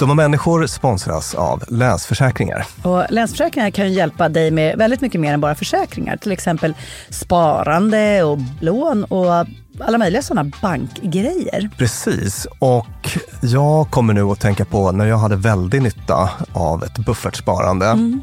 De och människor sponsras av Länsförsäkringar. Och Länsförsäkringar kan ju hjälpa dig med väldigt mycket mer än bara försäkringar. Till exempel sparande och lån och alla möjliga sådana bankgrejer. Precis, och jag kommer nu att tänka på när jag hade väldigt nytta av ett buffertsparande. Mm.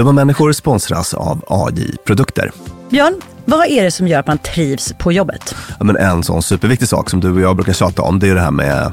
Dumma människor sponsras av AJ Produkter. Björn, vad är det som gör att man trivs på jobbet? Ja, men en sån superviktig sak som du och jag brukar tjata om, det är det här med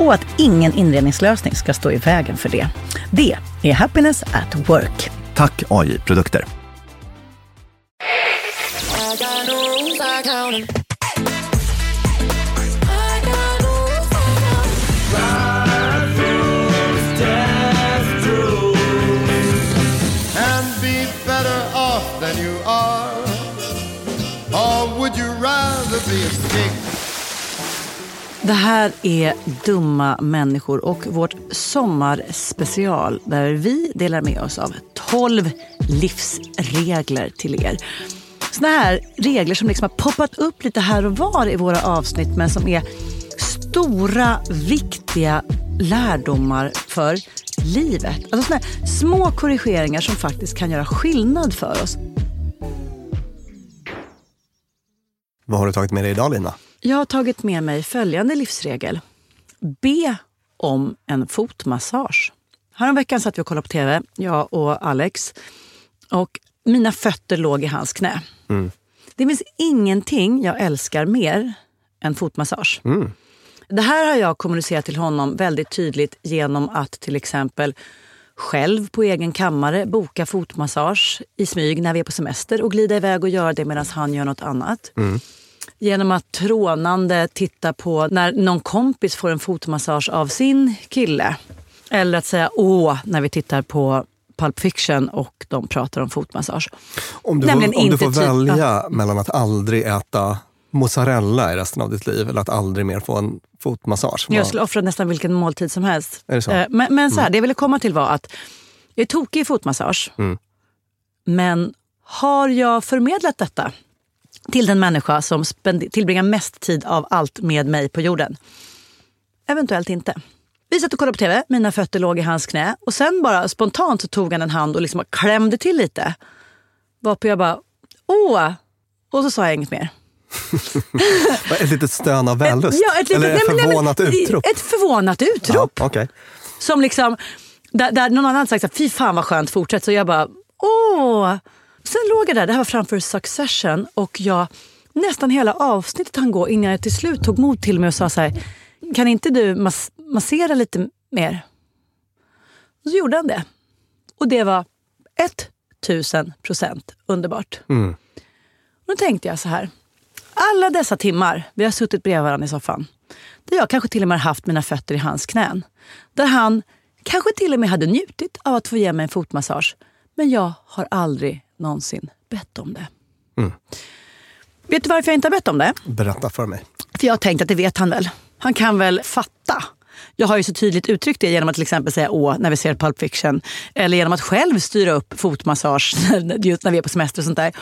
och att ingen inredningslösning ska stå i vägen för det. Det är Happiness at Work. Tack AJ Produkter. be a pig det här är Dumma människor och vårt sommarspecial där vi delar med oss av 12 livsregler till er. Såna här regler som liksom har poppat upp lite här och var i våra avsnitt men som är stora, viktiga lärdomar för livet. Alltså såna små korrigeringar som faktiskt kan göra skillnad för oss. Vad har du tagit med dig idag Lina? Jag har tagit med mig följande livsregel. Be om en fotmassage. Häromveckan satt vi och kollade på tv, jag och Alex. Och mina fötter låg i hans knä. Mm. Det finns ingenting jag älskar mer än fotmassage. Mm. Det här har jag kommunicerat till honom väldigt tydligt genom att till exempel själv på egen kammare boka fotmassage i smyg när vi är på semester och glida iväg och göra det medan han gör något annat. Mm. Genom att trånande titta på när någon kompis får en fotmassage av sin kille. Eller att säga åh när vi tittar på Pulp Fiction och de pratar om fotmassage. Om du, Nämligen får, om du får typ- välja mellan att aldrig äta mozzarella i resten av ditt liv eller att aldrig mer få en fotmassage. Jag skulle offra nästan vilken måltid som helst. Så? Eh, Men, men så här, det jag ville komma till var att jag är tokig i fotmassage. Mm. Men har jag förmedlat detta till den människa som tillbringar mest tid av allt med mig på jorden? Eventuellt inte. Vi satt och kollade på TV, mina fötter låg i hans knä och sen bara spontant så tog han en hand och liksom klämde till lite. Varpå jag bara, åh! Och så sa jag inget mer. Ett litet stön av vällust? Ja, ett litet, eller ett men- nej, men- förvånat utrop? Ett förvånat utrop. Ja, okej. Som liksom, där, där någon annan sagt så här, fy fan vad skönt, fortsätt. Så jag bara, åh. Sen låg jag där, det här var framför Succession och jag nästan hela avsnittet han gå innan jag till slut tog mod till mig och sa så här, kan inte du mas- massera lite mer? Och så gjorde han det. Och det var 1000 procent underbart. Mm. Då tänkte jag så här. Alla dessa timmar vi har suttit bredvid varandra i soffan. Där jag kanske till och med haft mina fötter i hans knän. Där han kanske till och med hade njutit av att få ge mig en fotmassage. Men jag har aldrig någonsin bett om det. Mm. Vet du varför jag inte har bett om det? Berätta för mig. För jag har tänkt att det vet han väl. Han kan väl fatta. Jag har ju så tydligt uttryckt det genom att till exempel säga åh när vi ser Pulp Fiction. Eller genom att själv styra upp fotmassage just när vi är på semester och sånt där.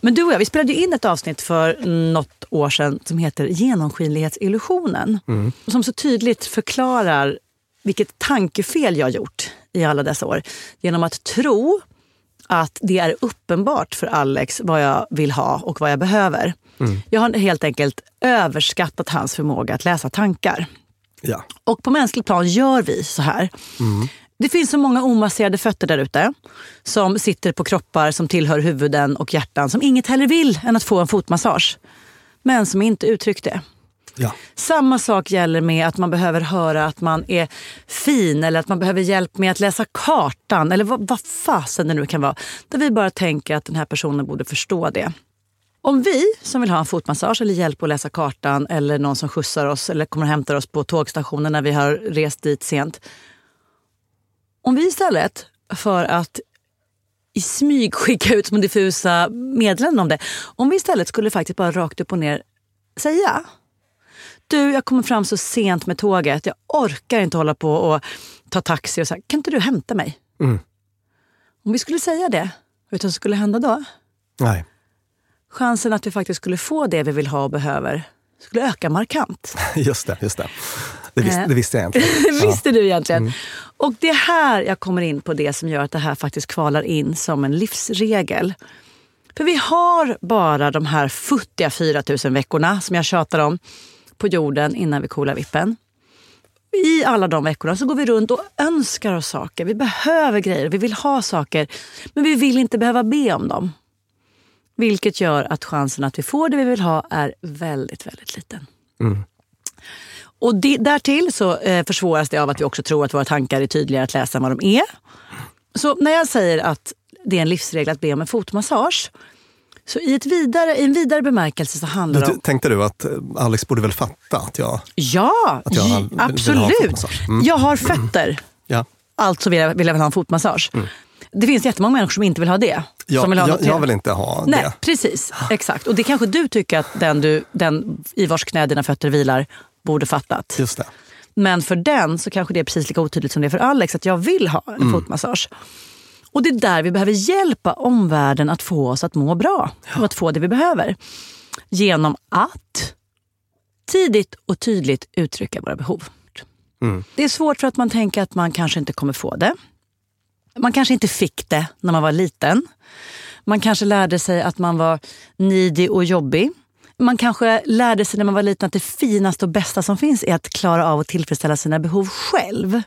Men du och jag, vi spelade in ett avsnitt för något år sedan som heter Genomskinlighetsillusionen. Som så tydligt förklarar vilket tankefel jag gjort i alla dessa år. Genom att tro att det är uppenbart för Alex vad jag vill ha och vad jag behöver. Jag har helt enkelt överskattat hans förmåga att läsa tankar. Ja. Och på mänskligt plan gör vi så här. Det finns så många omasserade fötter där ute som sitter på kroppar som tillhör huvuden och hjärtan som inget hellre vill än att få en fotmassage. Men som inte uttryckt det ja. Samma sak gäller med att man behöver höra att man är fin eller att man behöver hjälp med att läsa kartan eller vad, vad fasen det nu kan vara. Där vi bara tänker att den här personen borde förstå det. Om vi som vill ha en fotmassage eller hjälp att läsa kartan eller någon som skjutsar oss eller kommer och hämtar oss på tågstationen när vi har rest dit sent. Om vi istället för att i smyg skicka ut små diffusa meddelanden om det. Om vi istället skulle faktiskt bara rakt upp och ner säga du, jag kommer fram så sent med tåget. Jag orkar inte hålla på och ta taxi och så här, kan inte du hämta mig? Mm. Om vi skulle säga det, vet du vad som skulle hända då? Nej. Chansen att vi faktiskt skulle få det vi vill ha och behöver skulle öka markant. Just det, just det. Det, vis, Eh. det visste jag inte. Det visste du egentligen. Och det är här jag kommer in på det som gör att det här faktiskt kvalar in som en livsregel. För vi har bara de här futtiga 4000 veckorna som jag tjatar om på jorden innan vi coolar vippen. I alla de veckorna så går vi runt och önskar oss saker. Vi behöver grejer, vi vill ha saker. Men vi vill inte behöva be om dem. Vilket gör att chansen att vi får det vi vill ha är väldigt, väldigt liten. Och det, därtill så eh, försvåras det av att vi också tror att våra tankar är tydligare att läsa än vad de är. Så när jag säger att det är en livsregel att be om en fotmassage. Så i, ett vidare, i en vidare bemärkelse så handlar det om... tänkte du att eh, Alex borde väl fatta att jag... Ja, Att jag j- vill- vill ha en absolut. Mm. Jag har fötter. Ja. Alltså vill jag, vill jag ha en fotmassage. Det finns jättemånga människor som inte vill ha det. Jag, som vill ha jag, jag vill inte ha Nej, det. precis. Exakt. Och det kanske du tycker att den, du, den i vars knä dina fötter vilar borde fattat. Just det. Men för den så kanske det är precis lika otydligt som det är för Alex att jag vill ha en fotmassage. Och det är där vi behöver hjälpa omvärlden att få oss att må bra och att få det vi behöver. Genom att tidigt och tydligt uttrycka våra behov. Mm. Det är svårt för att man tänker att man kanske inte kommer få det. Man kanske inte fick det när man var liten. Man kanske lärde sig att man var needy och jobbig. Man kanske lärde sig när man var liten att det finaste och bästa som finns är att klara av att tillfredsställa sina behov själv.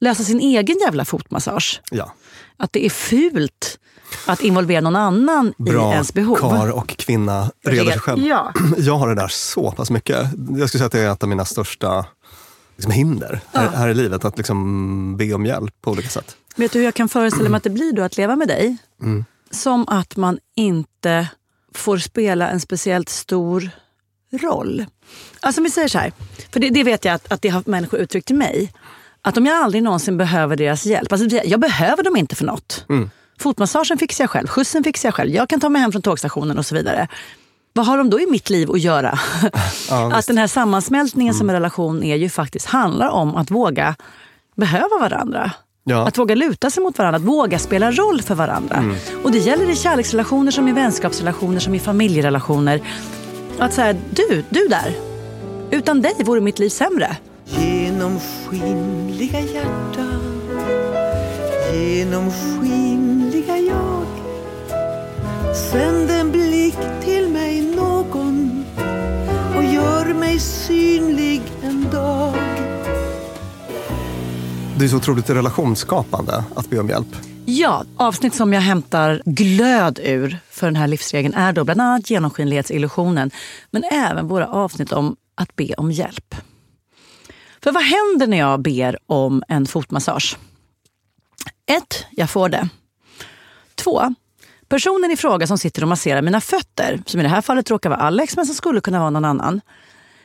Lösa sin egen jävla fotmassage. Ja. Att det är fult att involvera någon annan Bra i ens behov. kar och kvinna reder sig själv. Ja. Jag har det där så pass mycket. Jag skulle säga att det är ett av mina största liksom, hinder här, här i livet. Att liksom be om hjälp på olika sätt. Vet du hur jag kan föreställa mig att det blir då att leva med dig? Mm. Som att man inte får spela en speciellt stor roll. Alltså om vi säger så här, för det, det vet jag att, att det har människor uttryckt till mig. Att om jag aldrig någonsin behöver deras hjälp, alltså jag behöver dem inte för något. Mm. Fotmassagen fixar jag själv, skjutsen fixar jag själv, jag kan ta mig hem från tågstationen och så vidare. Vad har de då i mitt liv att göra? Ja, att den här sammansmältningen som en relation är ju faktiskt handlar om att våga behöva varandra. Ja. Att våga luta sig mot varandra, att våga spela roll för varandra. Mm. Och det gäller i kärleksrelationer som i vänskapsrelationer som i familjerelationer. Att säga, du, du där. Utan dig vore mitt liv sämre. Genomskinliga hjärta Genomskinliga jag Sänd en blick till mig någon och gör mig synlig en dag Det är så otroligt relationsskapande att be om hjälp. Ja, avsnitt som jag hämtar glöd ur för den här livsregeln är då bland annat genomskinlighetsillusionen. Men även våra avsnitt om att be om hjälp. För vad händer när jag ber om en fotmassage? Ett, Jag får det. Två, Personen i fråga som sitter och masserar mina fötter, som i det här fallet råkar vara Alex men som skulle kunna vara någon annan,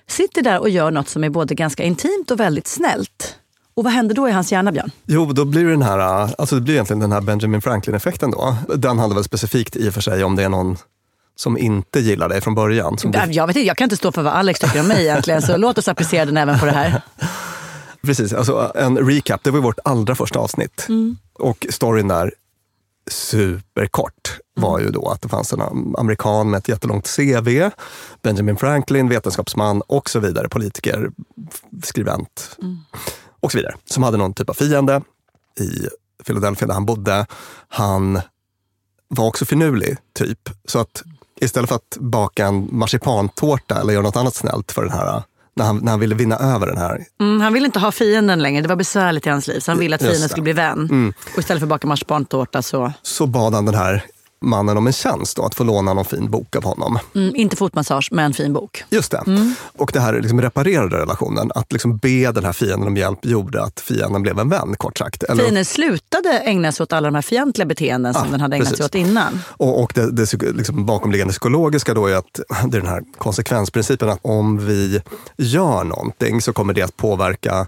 sitter där och gör något som är både ganska intimt och väldigt snällt. Och vad händer då i hans hjärna, Björn? Jo, då blir det den här, alltså det blir egentligen den här Benjamin Franklin-effekten då. Den handlar väl specifikt i och för sig om det är någon som inte gillar dig från början. Jag, vet inte, jag kan inte stå för vad Alex tycker om mig egentligen, så låt oss applicera den även på det här. Precis, alltså en recap. Det var vårt allra första avsnitt. Och storyn där, superkort, var ju då att det fanns en amerikan med ett jättelångt CV, Benjamin Franklin, vetenskapsman och så vidare, politiker, skribent och så vidare, som hade någon typ av fiende i Philadelphia där han bodde. Han var också finurlig, typ. Så att istället för att baka en marsipantårta eller göra något annat snällt för den här, när han, när han ville vinna över den här Mm, han ville inte ha fienden längre, det var besvärligt i hans liv. Så han ville att fienden skulle bli vän. Och istället för att baka marsipantårta så, så bad han den här mannen om en tjänst då, att få låna någon fin bok av honom. mm, inte fotmassage, men en fin bok. Just det. Och det här liksom reparerade relationen. Att liksom be den här fienden om hjälp gjorde att fienden blev en vän, kort sagt. Eller, Fienden slutade ägna sig åt alla de här fientliga beteenden som Ja, den hade ägnat precis. sig åt innan. och och det, det liksom bakomliggande psykologiska då är att det är den här konsekvensprincipen att om vi gör någonting så kommer det att påverka,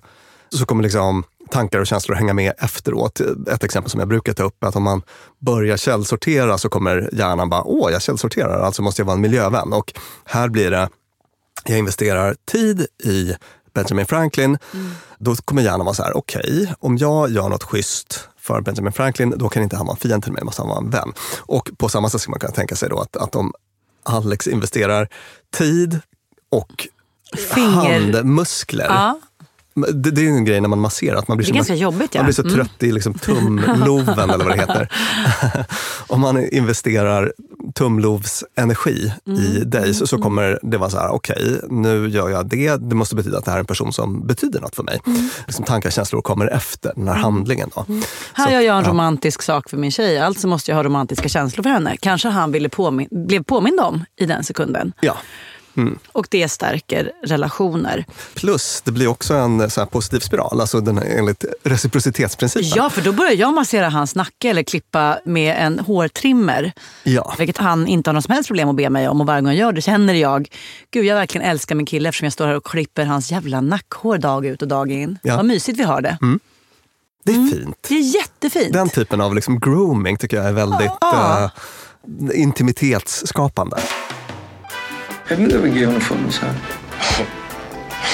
så kommer liksom tankar och känslor hänga med efteråt. Ett exempel som jag brukar ta upp är att om man börjar källsortera så kommer hjärnan bara, åh, jag källsorterar, alltså måste jag vara en miljövän. Och här blir det, jag investerar tid i Benjamin Franklin, då kommer hjärnan vara så här, okej, om jag gör något schysst för Benjamin Franklin, då kan inte han vara en fiende till mig, måste han vara en vän. Och på samma sätt ska man kunna tänka sig då att, att om Alex investerar tid och Finger- handmuskler. Ja, Det, det är en grej när man masserar. Att man blir Det är ganska jobbigt, ja. Man blir så Mm. trött i liksom tumloven eller vad det heter. Om man investerar tumlovsenergi Mm. i dig så, så kommer det vara så här, okej, nu gör jag det. Det måste betyda att det här är en person som betyder något för mig. Mm. Liksom tankar och känslor kommer efter den här handlingen. Då. här Så- gör jag en ja. romantisk sak för min tjej, alltså måste jag ha romantiska känslor för henne. Kanske han ville påmin- blev påmind om i den sekunden. Ja. Och det stärker relationer. Plus, det blir också en så här positiv spiral, alltså den här, enligt reciprocitetsprincipen. Ja, för då börjar jag massera hans nacke eller klippa med en hårtrimmer. Ja. Vilket han inte har något som helst problem att be mig om. Och varje gång jag gör det känner jag, gud jag verkligen älskar min kille eftersom jag står här och klipper hans jävla nackhår dag ut och dag in. Ja. Vad mysigt vi har det. Det är fint. Det är jättefint. Den typen av liksom grooming tycker jag är väldigt Ja. eh, intimitetsskapande. Have you ever given a foot massage?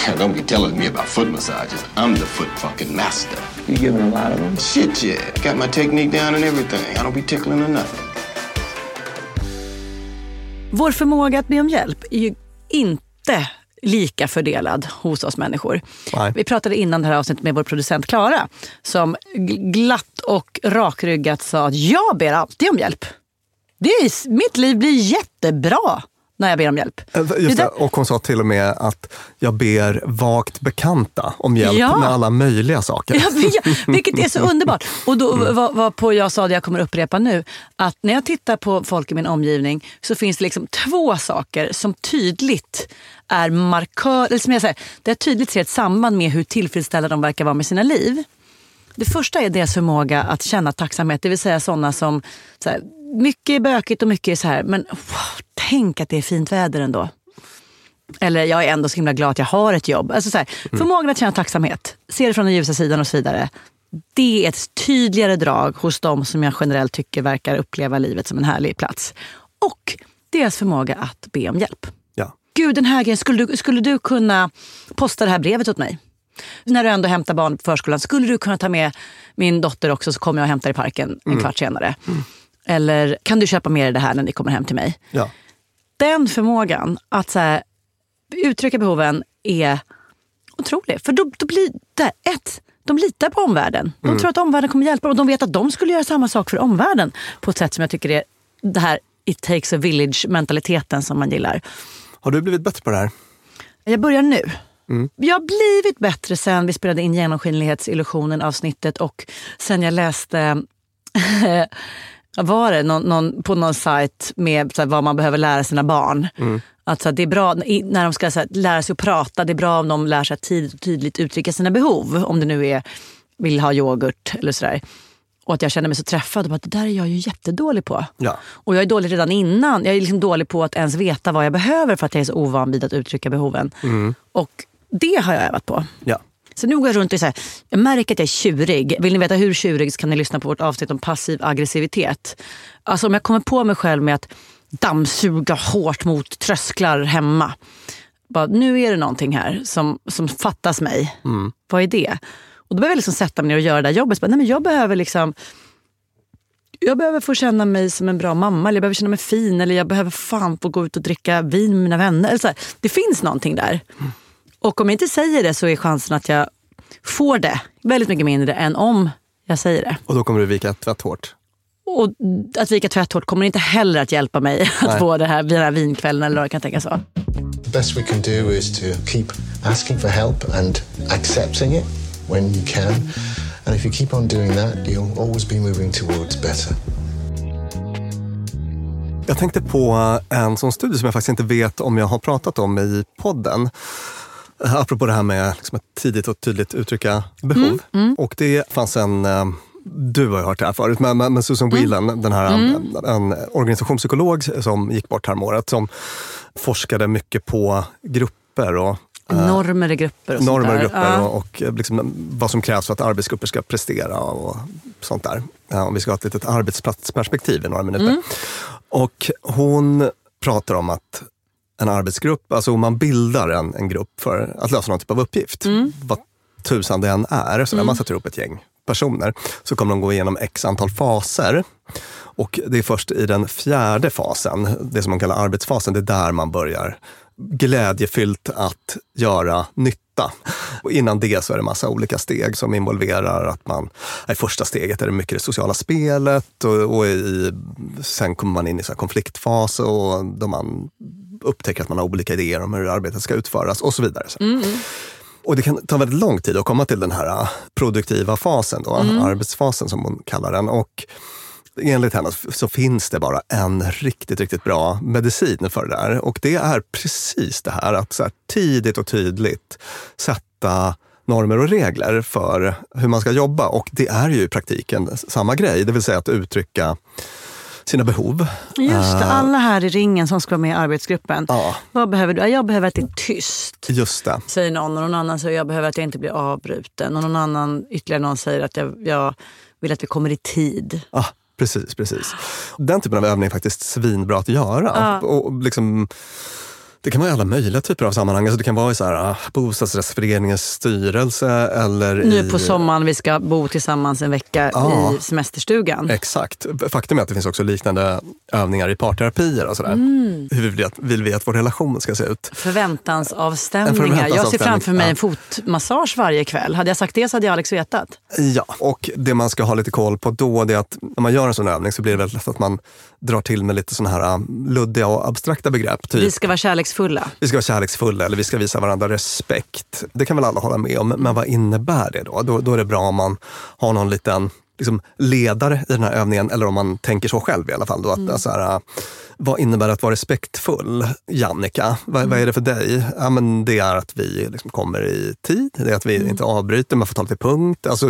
Don't be telling me about foot massages. I'm the foot fucking master. You given a lot of them? Shit, yeah. Got my technique down and everything. I don't be tickling or nothing. Vår förmåga att be om hjälp är ju inte lika fördelad hos oss människor. Nej. Vi pratade innan det här avsnittet med vår producent Klara som gl- glatt och rakryggat sa att jag ber alltid om hjälp. Det är, mitt liv blir jättebra när jag ber om hjälp. Eh, Just Det där- och hon sa till och med att jag ber vagt bekanta om hjälp Ja. med alla möjliga saker. Ja, vilket är så underbart. Och då var, var på jag sa det jag kommer upprepa nu. Att när jag tittar på folk i min omgivning så finns det liksom två saker som tydligt är markör, eller som jag säger, det är tydligt ser ett samband med hur tillfredsställda de verkar vara med sina liv. Det första är deras förmåga att känna tacksamhet, det vill säga sådana som så här, mycket är bökigt och mycket är så här, men wow, tänk att det är fint väder ändå. Eller jag är ändå så himla glad att jag har ett jobb. Alltså så här, Förmågan att känna tacksamhet, se det från den ljusa sidan och så vidare. Det är ett tydligare drag hos de som jag generellt tycker verkar uppleva livet som en härlig plats. Och deras förmåga att be om hjälp. Ja. Gud, den här grejen, skulle du, skulle du kunna posta det här brevet åt mig? När du ändå hämtar barn på förskolan, skulle du kunna ta med min dotter också så kommer jag och hämtar i parken en kvart senare? Eller kan du köpa med dig det här när ni kommer hem till mig? Ja. den förmågan att så här, uttrycka behoven är otrolig. För då, då blir det ett, de litar på omvärlden. De tror att omvärlden kommer hjälpa dem och de vet att de skulle göra samma sak för omvärlden på ett sätt som jag tycker är det här it takes a village mentaliteten som man gillar. Har du blivit bättre på det här? Jag börjar nu. Jag har blivit bättre sen vi spelade in genomskinlighetsillusionen avsnittet och sen jag läste var det, någon, någon, på någon sajt med här, vad man behöver lära sina barn. Att, så här, det är bra när de ska här, lära sig att prata, det är bra om de lär sig att tidigt och tydligt uttrycka sina behov. Om det nu är vill ha yoghurt eller sådär. Och att jag känner mig så träffad. Och bara, det där är jag ju jättedålig på. Ja. Och jag är dålig redan innan. Jag är liksom dålig på att ens veta vad jag behöver för att jag är så ovan vid att uttrycka behoven. Och det har jag övat på. Ja. Så nu går jag runt och här, jag märker att jag är tjurig. Vill ni veta hur tjurig så kan ni lyssna på vårt avsnitt om passiv aggressivitet. Alltså om jag kommer på mig själv med att dammsuga hårt mot trösklar hemma. Bara, nu är det någonting här som, som fattas mig. Vad är det? Och då behöver jag liksom sätta mig ner och göra det där jobbet. Bara, nej, men jag behöver liksom jag behöver få känna mig som en bra mamma, eller jag behöver känna mig fin, eller jag behöver fan få gå ut och dricka vin med mina vänner. Eller så här. Det finns någonting där. Och om jag inte säger det så är chansen att jag får det väldigt mycket mindre än om jag säger det. Och då kommer du vika tvätt hårt. Och att vika tvätthårt kommer inte heller att hjälpa mig att Nej. få det här, den här vinkvällen eller vad det kan tänkas vara. The best we can do is to keep asking for help and accepting it when you can. And if you keep on doing that, you'll always be moving towards better. Jag tänkte på en sån studie som jag faktiskt inte vet om jag har pratat om i podden. Eh, Apropå det här med liksom att tidigt och tydligt uttrycka behov. Och det fanns en, eh, du har ju hört det här förut, men, men Susan Whelan, den här, en, en organisationspsykolog som gick bort häromåret, som forskade mycket på grupper och Normer i grupper och normer sånt där. grupper Ja. och, och eh, liksom vad som krävs för att arbetsgrupper ska prestera och sånt där. Ja, om vi ska ha ett litet arbetsplatsperspektiv i några minuter. Mm. Och hon pratar om att en arbetsgrupp, alltså om man bildar en, en grupp för att lösa någon typ av uppgift, Mm. vad tusan det än är, så när man sätter ihop ett gäng personer så kommer de gå igenom x antal faser. Och det är först i den fjärde fasen, det som man kallar arbetsfasen, det är där man börjar glädjefyllt att göra nytta. Och innan det så är det massa olika steg som involverar att man, i första steget är det mycket det sociala spelet och, och i, sen kommer man in i så konfliktfas och då man upptäcker att man har olika idéer om hur arbetet ska utföras och så vidare. Så. Och det kan ta väldigt lång tid att komma till den här äh, produktiva fasen, då, arbetsfasen som hon kallar den. Och enligt henne så finns det bara en riktigt, riktigt bra medicin för det där. Och det är precis det här att så här, tidigt och tydligt sätta normer och regler för hur man ska jobba. Och det är ju i praktiken samma grej, det vill säga att uttrycka sina behov. Just det, alla här i ringen som ska vara med i arbetsgruppen. Ja. Vad behöver du? Ja, Jag behöver att det är tyst. Just det. Säger någon och någon annan säger jag behöver att jag inte blir avbruten. Och någon annan, ytterligare någon säger att jag, jag vill att vi kommer i tid. Ja, precis, precis. Den typen av övning är faktiskt svinbra att göra. Ja. Och liksom, Det kan vara i alla möjliga typer av sammanhang. Alltså det kan vara i så här, ah, bostadsrättsföreningens styrelse eller Nu i... på sommaren, vi ska bo tillsammans en vecka Ja. i semesterstugan. Exakt. Faktum är att det finns också liknande övningar i parterapier och sådär. Mm. Hur vill vi, att, vill vi att vår relation ska se ut? Förväntansavstämningar. En Jag ser framför mig en fotmassage varje kväll. Hade jag sagt det så hade jag Alex vetat. Ja, och det man ska ha lite koll på då är att när man gör en sån övning så blir det väldigt lätt att man drar till med lite såna här um, luddiga och abstrakta begrepp. Typ Vi ska vara kärleksfulla. vi ska vara kärleksfulla eller vi ska visa varandra respekt. Det kan väl alla hålla med om, men vad innebär det då? Då, då är det bra om man har någon liten liksom, ledare i den här övningen, eller om man tänker så själv i alla fall. Då, att, så här, äh, vad innebär det att vara respektfull, Jannica? Vad, vad är det för dig? Ja, men det är att vi liksom kommer i tid, det är att vi inte avbryter, man får ta lite punkt. Alltså,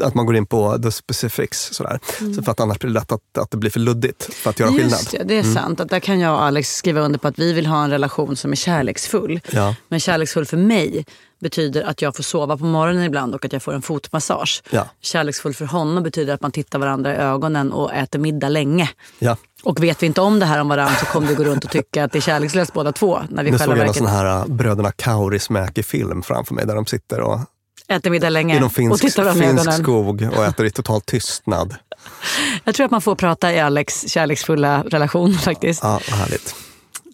Att man går in på the specifics. Sådär. Så för att annars blir det lätt att, att det blir för luddigt för att göra skillnad. Just det, det är sant. Att där kan jag och Alex skriva under på att vi vill ha en relation som är kärleksfull. Ja. Men kärleksfull för mig betyder att jag får sova på morgonen ibland och att jag får en fotmassage. Ja. Kärleksfull för honom betyder att man tittar varandra i ögonen och äter middag länge. Ja. Och vet vi inte om det här om varandra så kommer vi gå runt och tycka att det är kärlekslöst båda två. När vi Nu såg jag verket sån här äh, bröderna Kaurismäki film framför mig där de sitter och äter middag länge i någon och finsk, tittar varandra i ögonen. skog och äter i total tystnad. Jag tror att man får prata i Alex kärleksfulla relation faktiskt. Ja, vad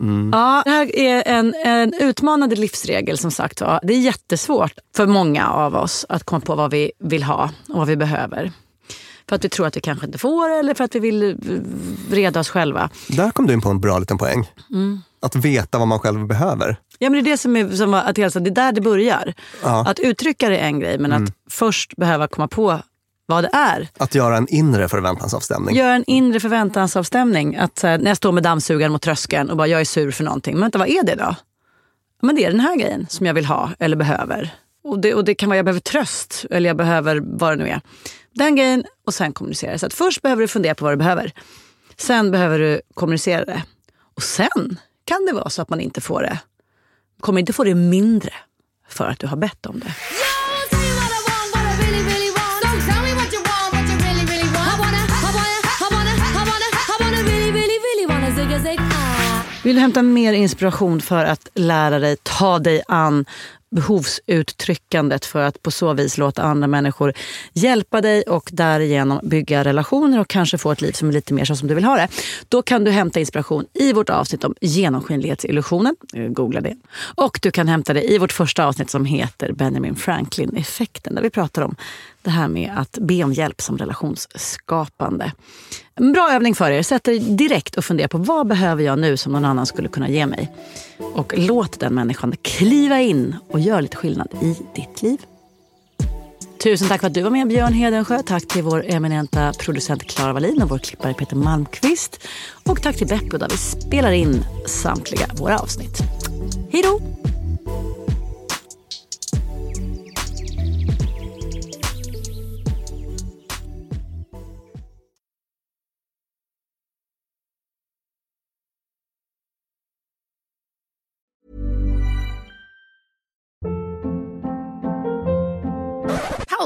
härligt. Ja, det här är en, en utmanande livsregel som sagt var. Det är jättesvårt för många av oss att komma på vad vi vill ha och vad vi behöver. För att vi tror att vi kanske inte får eller för att vi vill eh, reda oss själva. Där kom du in på en bra liten poäng. Mm. Att veta vad man själv behöver. Ja, men det är det som är, som att det är där det börjar. Ja. Att uttrycka det är en grej, men att först behöva komma på vad det är. Att göra en inre förväntansavstämning. Gör en inre förväntansavstämning. Att, här, när jag står med dammsugaren mot tröskeln och bara jag är sur för någonting. Men vänta, vad är det då? Men det är den här grejen som jag vill ha eller behöver. Och det, och det kan vara jag behöver tröst eller jag behöver vad det nu är. Den grejen och sen kommunicera. Så att först behöver du fundera på vad du behöver. Sen behöver du kommunicera det. Och sen kan det vara så att man inte får det. Kommer inte få det mindre för att du har bett om det. Vill du hämta mer inspiration för att lära dig ta dig an behovsuttryckandet för att på så vis låta andra människor hjälpa dig och därigenom bygga relationer och kanske få ett liv som är lite mer så som du vill ha det. Då kan du hämta inspiration i vårt avsnitt om genomskinlighetsillusionen. Eh, googla det. Och du kan hämta det i vårt första avsnitt som heter Benjamin Franklin-effekten där vi pratar om det här med att be om hjälp som relationsskapande. En bra övning för er. Sätt er direkt och fundera på vad behöver jag nu som någon annan skulle kunna ge mig. Och låt den människan kliva in och göra lite skillnad i ditt liv. Tusen tack för att du var med Björn Hedensjö. Tack till vår eminenta producent Klara Wallin och vår klippare Peter Malmqvist. Och tack till Beppo där vi spelar in samtliga våra avsnitt. Hej då!